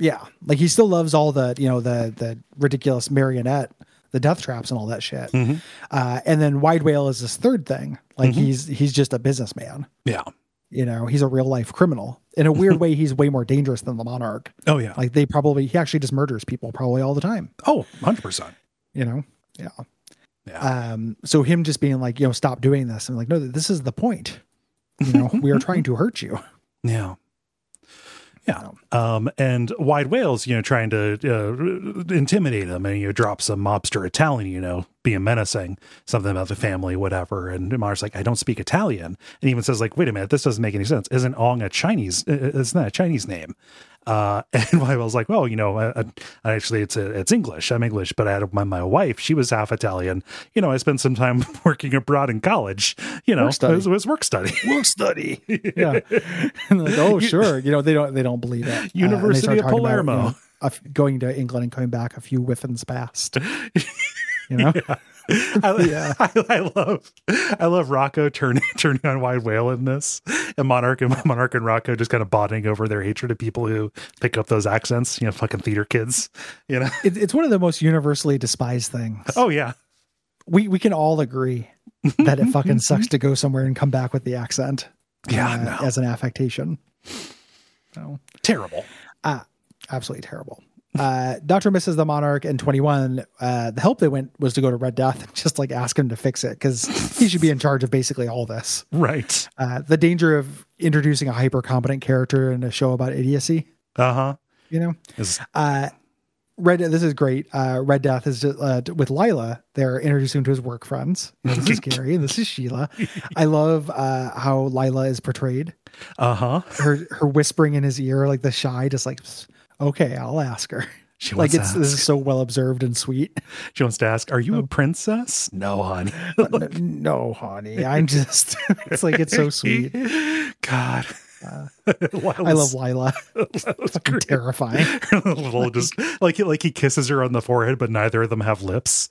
yeah like he still loves all the you know the the ridiculous marionette the death traps and all that shit Mhm. uh and then wide whale is this third thing like he's he's just a businessman Yeah. You know he's a real life criminal in a weird way he's way more dangerous than the monarch Oh yeah. like they probably he actually just murders people probably all the time oh, 100 percent. you know yeah Yeah. um so him just being like you know stop doing this i'm like no this is the point you know we are trying to hurt you Yeah. Yeah. Um, and Wide Whales, you know, trying to uh, intimidate him and, you know, drop some mobster Italian, you know, being menacing, something about the family, whatever. And Mar's like, I don't speak Italian. And even says, like, wait a minute, this doesn't make any sense. Isn't Ong a Chinese? It's not a Chinese name. Uh, and I was like, well, you know, I, I, actually it's a, it's English. I'm English, but I had my, my wife, she was half Italian. You know, I spent some time working abroad in college, you know, it was, it was work study. work study yeah like oh sure you know they don't they don't believe it Uh, University start of talking about, Palermo. you know, going to england and coming back a few whiffins past you know I, Yeah. I, I love I love Rocco turning turning on Wide Whale in this, and Monarch and Monarch and Rocco just kind of bonding over their hatred of people who pick up those accents. You know, fucking theater kids. You know. It, it's one of the most universally despised things. Oh yeah. We we can all agree that it fucking sucks to go somewhere and come back with the accent. Yeah, uh, no. as an affectation. So Terrible. absolutely terrible. Uh, Doctor misses the Monarch and 21. Uh, the help they went was to go to Red Death and just like ask him to fix it because he should be in charge of basically all this. Right. Uh, the danger of introducing a hyper competent character in a show about idiocy, Uh huh. you know. Is Uh, Red, this is great. Uh, Red Death is just, uh, with Lila. They're introducing him to his work friends. You know, this is Gary and this is Sheila. I love uh, how Lila is portrayed. uh huh. Her her whispering in his ear, like the shy, just like, okay, I'll ask her. She Like it's this is so well observed and sweet. She wants to ask, "Are you Oh. a princess?" No, honey. no, honey, I'm just. It's like it's so sweet. God. I love Lila. Fucking terrifying. little just like he like he kisses her on the forehead, but neither of them have lips.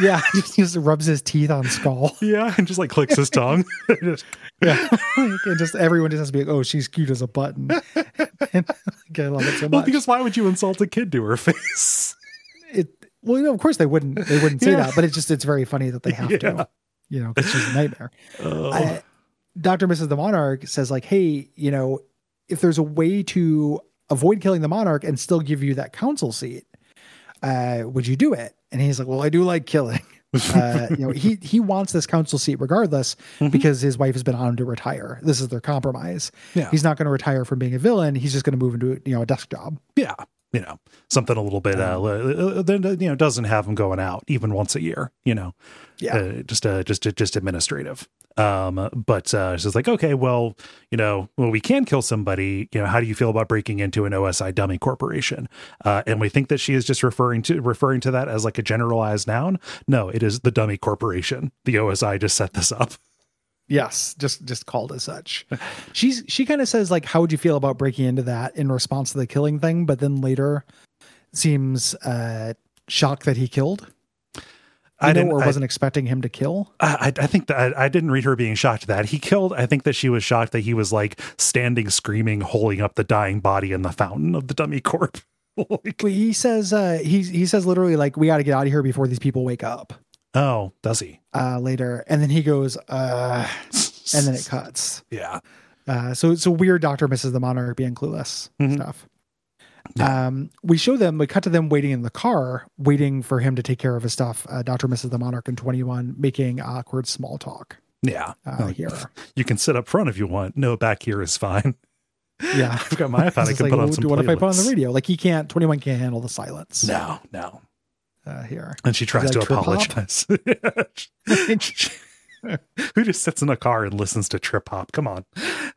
Yeah, he just rubs his teeth on skull. Yeah, and just like clicks his tongue. Yeah, and just everyone just has to be like, "Oh, she's cute as a button." and, like, I love it so well, much. because why would you insult a kid to her face? it, well, you know, of course they wouldn't. They wouldn't say Yeah. that, but it's just it's very funny that they have Yeah. to. You know, because she's a nightmare. Oh. Uh, Doctor Mrs. the Monarch says like, "Hey, you know, if there's a way to avoid killing the monarch and still give you that council seat, uh, would you do it?" And he's like, "Well, I do like killing." uh, you know, he he wants this council seat regardless because his wife has been on him to retire. This is their compromise. Yeah. He's not going to retire from being a villain. He's just going to move into you know a desk job. yeah, you know, something a little bit uh, uh, that you know doesn't have him going out even once a year. You know, Yeah. uh, just uh, just just administrative. Um, but uh, she's like, okay, well, you know, well, we can kill somebody. You know, how do you feel about breaking into an OSI dummy corporation? Uh, and we think that she is just referring to referring to that as like a generalized noun. No, it is the dummy corporation. The OSI just set this up. Yes, just just called as such. She's she kind of says like, "How would you feel about breaking into that?" in response to the killing thing, but then later seems uh shocked that he killed. I know, didn't- or I- wasn't expecting him to kill. I, I think that I, I didn't read her being shocked that he killed. I think that she was shocked that he was like standing, screaming, holding up the dying body in the fountain of the dummy corp. like, he says uh he he says literally like, "We got to get out of here before these people wake up." oh, does he? Uh later, and then he goes, "Uh," and then it cuts. yeah, Uh, so it's a weird Doctor misses the Monarch being clueless Mhm. stuff. Um, we show them, we cut to them waiting in the car, waiting for him to take care of his stuff. Uh, Dr. Mrs. the Monarch and 21 making awkward small talk yeah. uh, Like, here. You can sit up front if you want. No, back here is fine. Yeah. I've got my iPhone. I can like, put on some. what if I put on the radio? Like he can't, 21 can't handle the silence No, no. uh, here. And she tries to apologize. Who just sits in a car and listens to trip hop? Come on.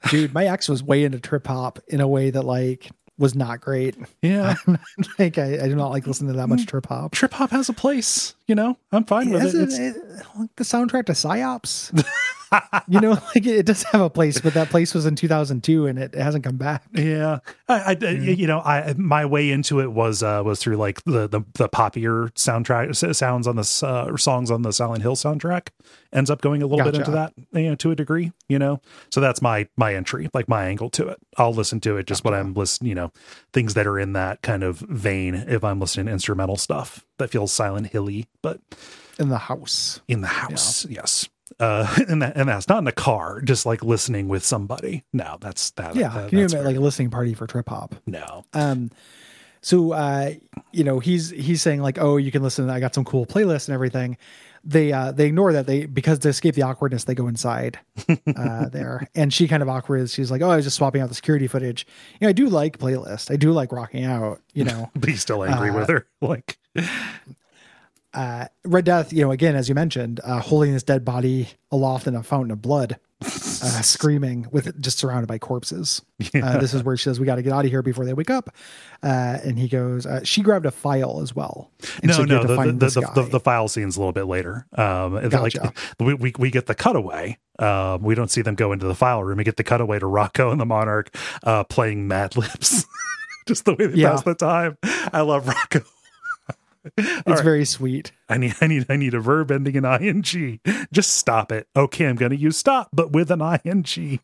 Dude, my ex was way into trip hop in a way that like was not great. Yeah. like I, I do not like listening to that much mm. trip hop. Trip hop has a place. You know, I'm fine with it. it- It's- it- like the soundtrack to Psyops. you know, like it does have a place, but that place was in 2002 and it hasn't come back. Yeah, I, I you know, I my way into it was uh was through like the the, the poppier soundtrack sounds on this uh, songs on the Silent Hill soundtrack. Ends up going a little bit into that you know to a degree you know? So that's my my entry like my angle to it. I'll listen to it just when I'm listening you know things that are in that kind of vein if I'm listening to instrumental stuff that feels Silent Hilly but In the house. in the house yes uh and that and that's not in the car just like listening with somebody no that's that Yeah. that- Can you imagine like a listening party for trip hop? no Um, so uh, you know, he's he's saying like, oh, you can listen. I got some cool playlists and everything. They uh they ignore that they because to escape the awkwardness they go inside uh there. And she kind of awkward is she's like oh I was just swapping out the security footage. You know I do like playlist I do like rocking out you know. But he's still angry Uh, with her? Like uh, Red Death, you know, again, as you mentioned, uh, holding this dead body aloft in a fountain of blood, uh, screaming with just surrounded by corpses. Uh, this is where she says, "We got to get out of here before they wake up." Uh, and he goes, uh, "She grabbed a file as well." And no, so no, the, the, the, the, the, the file scene's a little bit later. Um, Gotcha. like we, we, we get the cutaway. Um, we don't see them go into the file room. We get the cutaway to Rocco and the Monarch, uh, playing Mad Libs. Just the way they Yeah. pass the time. I love Rocco. It's very sweet. I need, I need, I need a verb ending in ing. Just stop it. Okay, I'm going to use stop, but with an ing.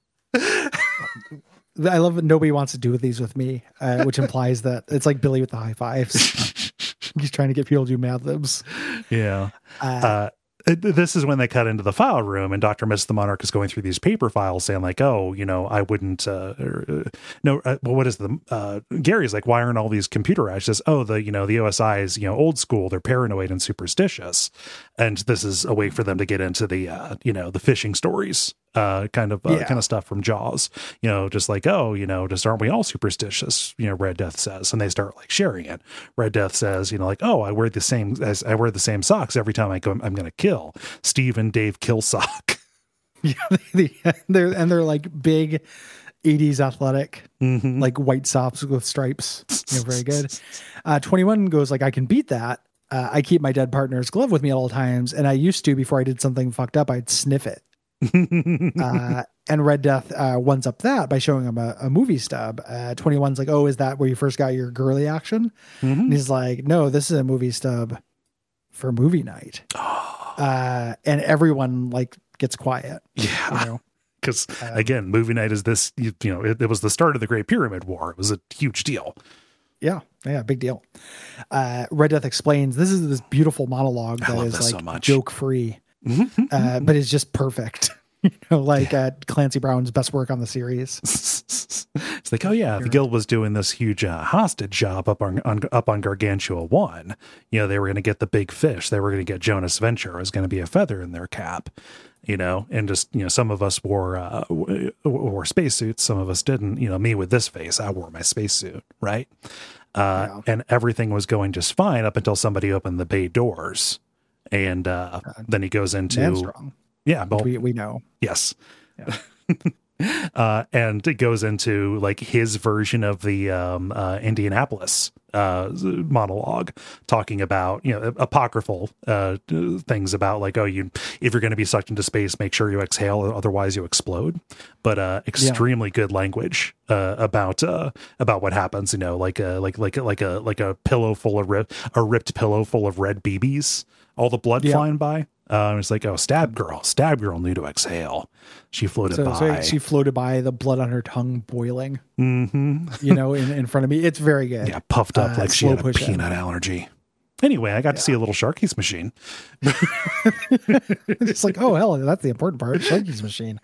I love that nobody wants to do these with me, uh, which implies that it's like Billy with the high fives. He's trying to get people to do Mad Libs. Yeah. Uh, Uh, this is when they cut into the file room and Dr. Miss the Monarch is going through these paper files saying like, oh, you know, I wouldn't, uh, or, uh no, uh, well, what is the, uh, Gary's like, why aren't all these computerized? Says, oh, the, you know, the OSI is, you know, old school. They're paranoid and superstitious. And this is a way for them to get into the, uh, you know, the phishing stories, uh, kind of, uh, Yeah. kind of stuff from Jaws, you know, just like, oh, you know, just aren't we all superstitious? You know, Red Death says, and they start like sharing it. Red Death says, you know, like, oh, I wear the same as I wear the same socks every time I go, I'm going to kill Steve and Dave kill sock. yeah, they, they're and they're like big '80s athletic, Mhm. like white socks with stripes. You know, very good. Uh, 21 goes like, I can beat that. Uh, I keep my dead partner's glove with me at all times, and I used to before I did something fucked up. I'd sniff it. uh, and Red Death uh, ones up that by showing him a, a movie stub. Uh, 21's like, oh, is that where you first got your girly action? Mhm. And he's like, no, this is a movie stub for movie night. Uh, and everyone like gets quiet. You yeah, know? because again, movie night is this. You, you know, it, it was the start of the Great Pyramid War. It was a huge deal. Yeah, yeah, big deal. Uh, Red Death explains this is this beautiful monologue that is that love is this so like joke free, uh, but it's just perfect. you know, like uh, Clancy Brown's best work on the series. it's like, oh yeah, the guild was doing this huge uh, hostage job up on, on up on Gargantua One. You know, they were going to get the big fish. They were going to get Jonas Venture. It was going to be a feather in their cap. You know, and just you know, some of us wore uh, wore spacesuits. Some of us didn't. You know, me with this face, I wore my spacesuit, right? Uh, And everything was going just fine up until somebody opened the bay doors, and uh, then he goes into yeah, well, We we know. Yes. uh, and it goes into like his version of the um, uh, Indianapolis uh, monologue, talking about you know apocryphal uh, things about like oh you if you're going to be sucked into space, make sure you exhale, otherwise you explode. But uh, extremely good language uh, about uh, about what happens. You know, like a like like like a like a pillow full of rip, a ripped pillow full of red BBs, all the blood Yeah. flying by. Uh, it's like, oh, stab girl, stab girl knew to exhale. She floated So, by. so she floated by, the blood on her tongue boiling. hmm You know, in, in front of me. It's very good. Yeah, puffed up Uh, like she had a peanut allergy. Anyway, I got to see a little Sharky's machine. it's like, oh hell, that's the important part. Sharky's machine.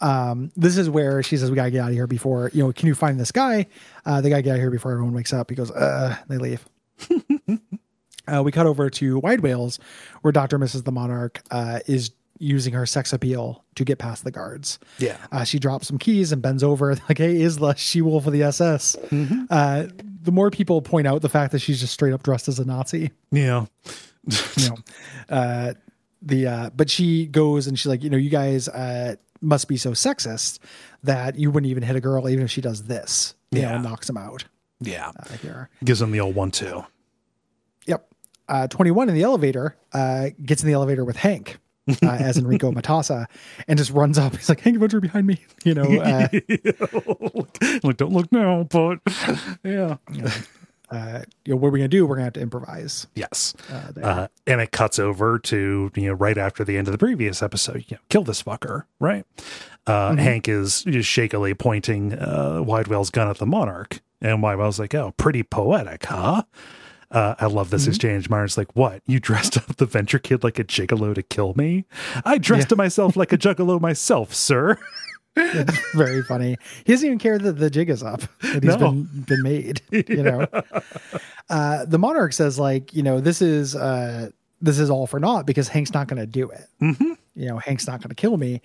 Um, this is where she says we gotta get out of here before you know. Can you find this guy? Uh, they gotta get out of here before everyone wakes up. He goes, uh, they leave. uh, we cut over to Wide Whales, where Doctor Mrs. the Monarch uh, is using her sex appeal to get past the guards. Yeah. Uh, she drops some keys and bends over, like, "Hey, Ilsa, she wolf of the SS." Uh, the more people point out the fact that she's just straight up dressed as a Nazi, Yeah. you know uh the uh but she goes and she's like you know you guys uh must be so sexist that you wouldn't even hit a girl even if she does this you Yeah. know knocks him out Yeah. here Gives them the old one, two. yep uh 21 in the elevator uh gets in the elevator with hank uh, as Enrico Matassa and just runs up. He's like, Hank Adventure behind me. You know, uh, like, don't look now, but yeah. uh, you know, what are we going to do? We're going to have to improvise. Yes. Uh. Uh, and it cuts over to, you know, right after the end of the previous episode, you know, kill this fucker, right? Uh, Hank is just shakily pointing uh, Wide Whale's gun at the monarch. And Wide Whale's like, oh, pretty poetic, huh? Uh, I love this exchange. Martin's like, what? You dressed up the venture kid like a gigolo to kill me? I dressed Yeah. myself like a juggalo myself, sir. It's very funny. He doesn't even care that the jig is up, that he's No. been, been made, you know. Uh, the monarch says, like, you know, this is uh this is all for naught because Hank's not gonna do it. Mm-hmm. You know, Hank's not gonna kill me.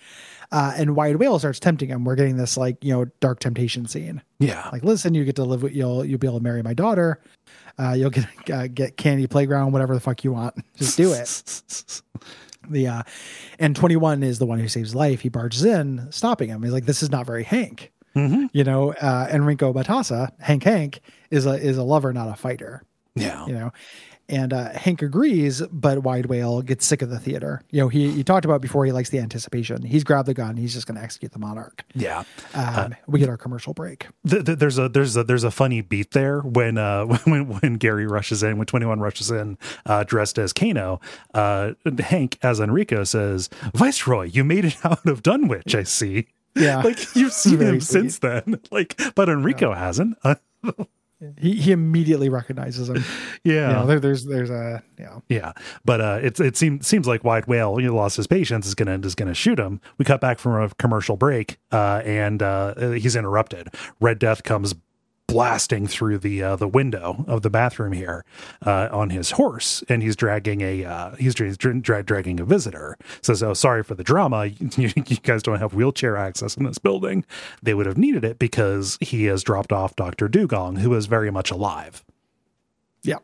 Uh, and Wide Whale starts tempting him. We're getting this like, you know, dark temptation scene. Yeah. Like, listen, you get to live with you'll you'll be able to marry my daughter. Uh, you'll get uh, get candy playground, whatever the fuck you want. Just do it. the uh and 21 is the one who saves life he barges in stopping him he's like this is not very hank you know uh enrico matassa hank hank is a is a lover not a fighter Yeah. you know. And uh, Hank agrees, but Wide Whale gets sick of the theater. You know, he, he talked about before he likes the anticipation. He's grabbed the gun. He's just going to execute the monarch. Yeah. Um, we get our commercial break. Th- th- there's a there's a there's a funny beat there when uh when when Gary rushes in when 21 rushes in uh dressed as Kano uh Hank as Enrico says Viceroy you made it out of Dunwich I see Yeah. like you've seen him sweet. since then like but Enrico hasn't uh, He, he immediately recognizes him. yeah You know, there, there's there's a yeah Yeah, but uh, it's it seems seems like Wide Whale, he lost his patience, is gonna is gonna shoot him. We cut back from a commercial break, uh, and uh, he's interrupted. Red Death comes blasting through the uh, the window of the bathroom here uh, on his horse, and he's dragging a uh, he's dra- dra- dragging a visitor. Says, "Oh, sorry for the drama. You, you guys don't have wheelchair access in this building. They would have needed it because he has dropped off Doctor Dugong, who is very much alive." yeah.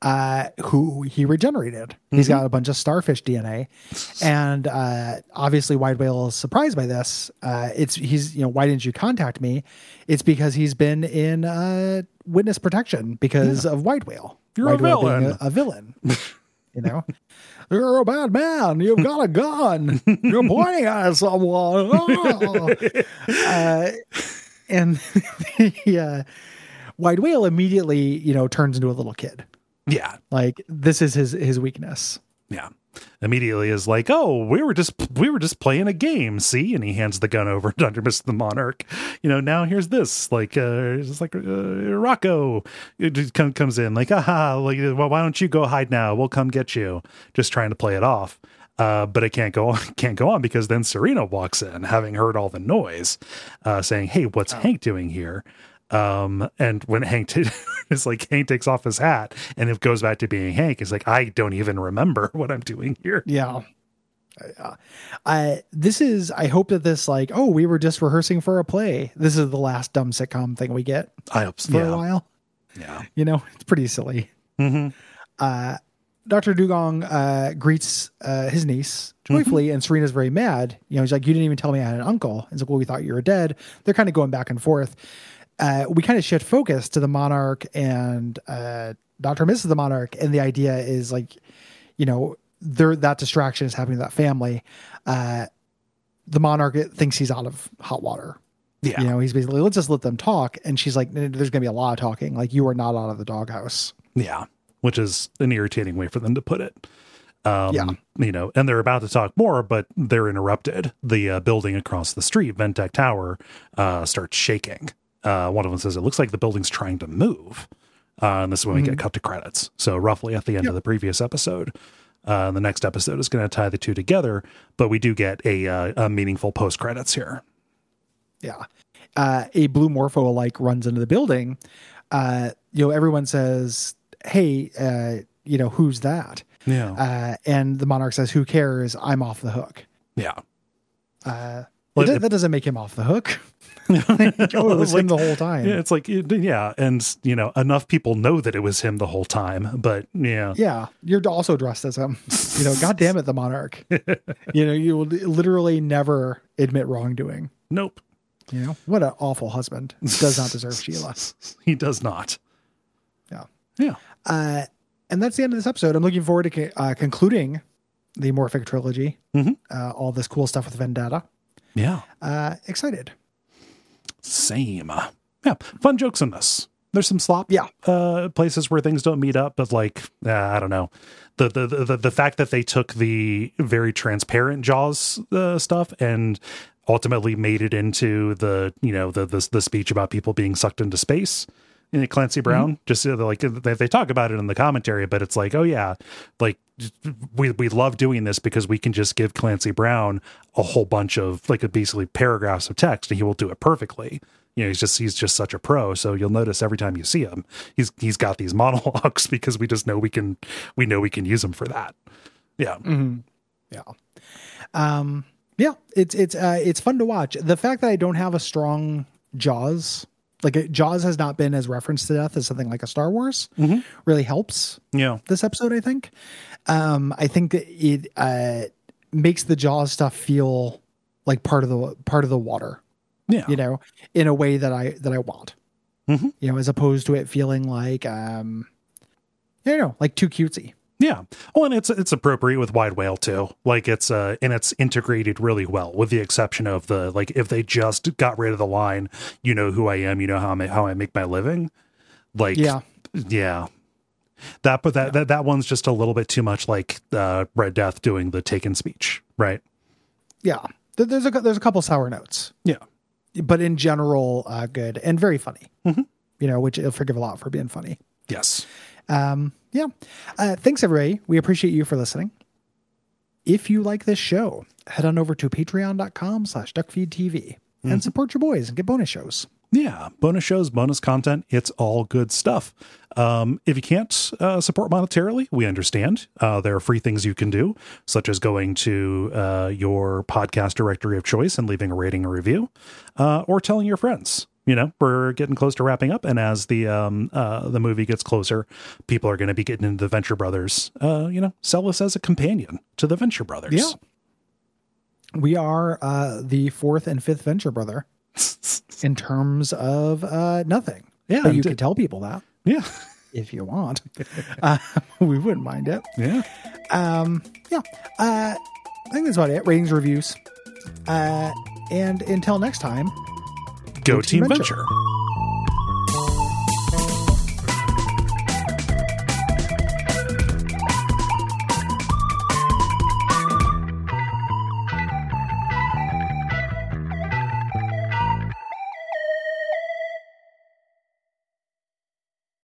Uh, who he regenerated. He's got a bunch of starfish DNA, and uh, obviously, Wide Whale is surprised by this. Uh, it's he's you know why didn't you contact me? It's because he's been in uh, witness protection because of Wide Whale. You're a Wide Whale being villain. a, a villain. you know, you're a bad man. You've got a gun. You're pointing at someone. Oh. Uh, and the uh, Wide Whale immediately, you know, turns into a little kid. Yeah, Like this is his his weakness. Yeah. Immediately is like, oh, we were just we were just playing a game, see? And he hands the gun over to Under Mr. the Monarch. You know, now here's this, like, uh, it's like uh, Rocco it just come, comes in, like, aha, like, well, why don't you go hide now? We'll come get you. Just trying to play it off. Uh, but it can't go on, can't go on because then Serena walks in, having heard all the noise, uh, saying, "Hey, what's Hank doing here?" Um, and when Hank t- it's like Hank takes off his hat and it goes back to being Hank, it's like I don't even remember what I'm doing here. Yeah. Uh, I this is I hope that this like oh we were just rehearsing for a play. This is the last dumb sitcom thing we get I hope so. for a while. yeah. You know, it's pretty silly. Mhm. Uh Dr. Dugong uh, greets uh, his niece joyfully, and Serena's very mad. You know, he's like, "You didn't even tell me I had an uncle." He's like, "Well, we thought you were dead." They're kind of going back and forth. Uh, we kind of shift focus to the monarch and uh, Dr. Mrs. the monarch, and the idea is like, you know, there that distraction is happening to that family. Uh, the monarch thinks he's out of hot water. Yeah. You know, he's basically let's just let them talk, and she's like, "There's going to be a lot of talking. Like you are not out of the doghouse." Yeah. Which is an irritating way for them to put it. Um, Yeah. You know, and they're about to talk more, but they're interrupted. The uh, building across the street, Ventech Tower, uh, starts shaking. Uh, one of them says, It looks like the building's trying to move. Uh, and this is when we get cut to credits. So, roughly at the end of the previous episode. Uh, the next episode is going to tie the two together, but we do get a, uh, a meaningful post credits here. Yeah. Uh, a blue morpho like runs into the building. Uh, you know, everyone says, Hey, uh, you know, who's that? Yeah. Uh, and the monarch says, Who cares? I'm off the hook. yeah. Uh, Well, that, it- that doesn't make him off the hook. Like, oh, it was him the whole time. Yeah, it's like yeah, and you know enough people know that it was him the whole time, but yeah, Yeah, you're also dressed as him. You know, God damn it, the monarch. you know, you will literally never admit wrongdoing. nope, You know, what an awful husband. Does not deserve Sheila. he does not. Yeah. Yeah, Uh, and that's the end of this episode. I'm looking forward to uh, concluding the Morphic trilogy. Mhm. Uh, all this cool stuff with Vendetta. yeah, Uh, excited. Same. Yeah, fun jokes in this. There's some slop. Yeah. uh, places where things don't meet up, but like uh, I don't know, the, the the the fact that they took the very transparent Jaws uh, stuff and ultimately made it into the you know the the, the speech about people being sucked into space. in Clancy Brown, just uh, like they, they talk about it in the commentary, but it's like, oh yeah, like we we love doing this because we can just give Clancy Brown a whole bunch of like basically paragraphs of text, and he will do it perfectly. You know, he's just he's just such a pro. So you'll notice every time you see him, he's he's got these monologues because we just know we can we know we can use them for that. Yeah, Yeah. Um, yeah, it's it's uh, it's fun to watch. The fact that I don't have a strong Jaws, like uh, Jaws has not been as referenced to death as something like a Star Wars, really helps yeah, this episode. I think. Um, I think that it uh, makes the Jaws stuff feel like part of the part of the water. yeah, you know, in a way that I that I want. Mhm. You know, as opposed to it feeling like um Yeah, no, like too cutesy. Yeah. Oh, and it's it's appropriate with Wide Whale too. Like it's uh and it's integrated really well, with the exception of the like if they just got rid of the line, you know who I am, you know how I how I make my living. Like Yeah. yeah. That but that, that that one's just a little bit too much like uh Red Death doing the taken speech, right? Yeah, there's a there's a couple sour notes, Yeah. but in general, uh, good and very funny. Mhm. You know, which I'll forgive a lot for being funny. Yes. Um, yeah. Uh, thanks, everybody. We appreciate you for listening. If you like this show, head on over to patreon.com slash duckfeedtv and support your boys and get bonus shows. Yeah, bonus shows, bonus content, it's all good stuff. Um, if you can't uh, support monetarily, we understand. Uh, there are free things you can do, such as going to uh, your podcast directory of choice and leaving a rating or review, uh, or telling your friends. You know, we're getting close to wrapping up, and as the um, uh, the movie gets closer, people are going to be getting into the Venture Brothers. Uh, you know, sell us as a companion to the Venture Brothers. Yeah. We are uh, the fourth and fifth venture brother in terms of uh, nothing. Yeah, But you d- could tell people that yeah, if you want. uh, we wouldn't mind it. yeah. Um, yeah. Uh, I think that's about it. Ratings, reviews. Uh, and until next time, Go, Team Team Venture. Venture.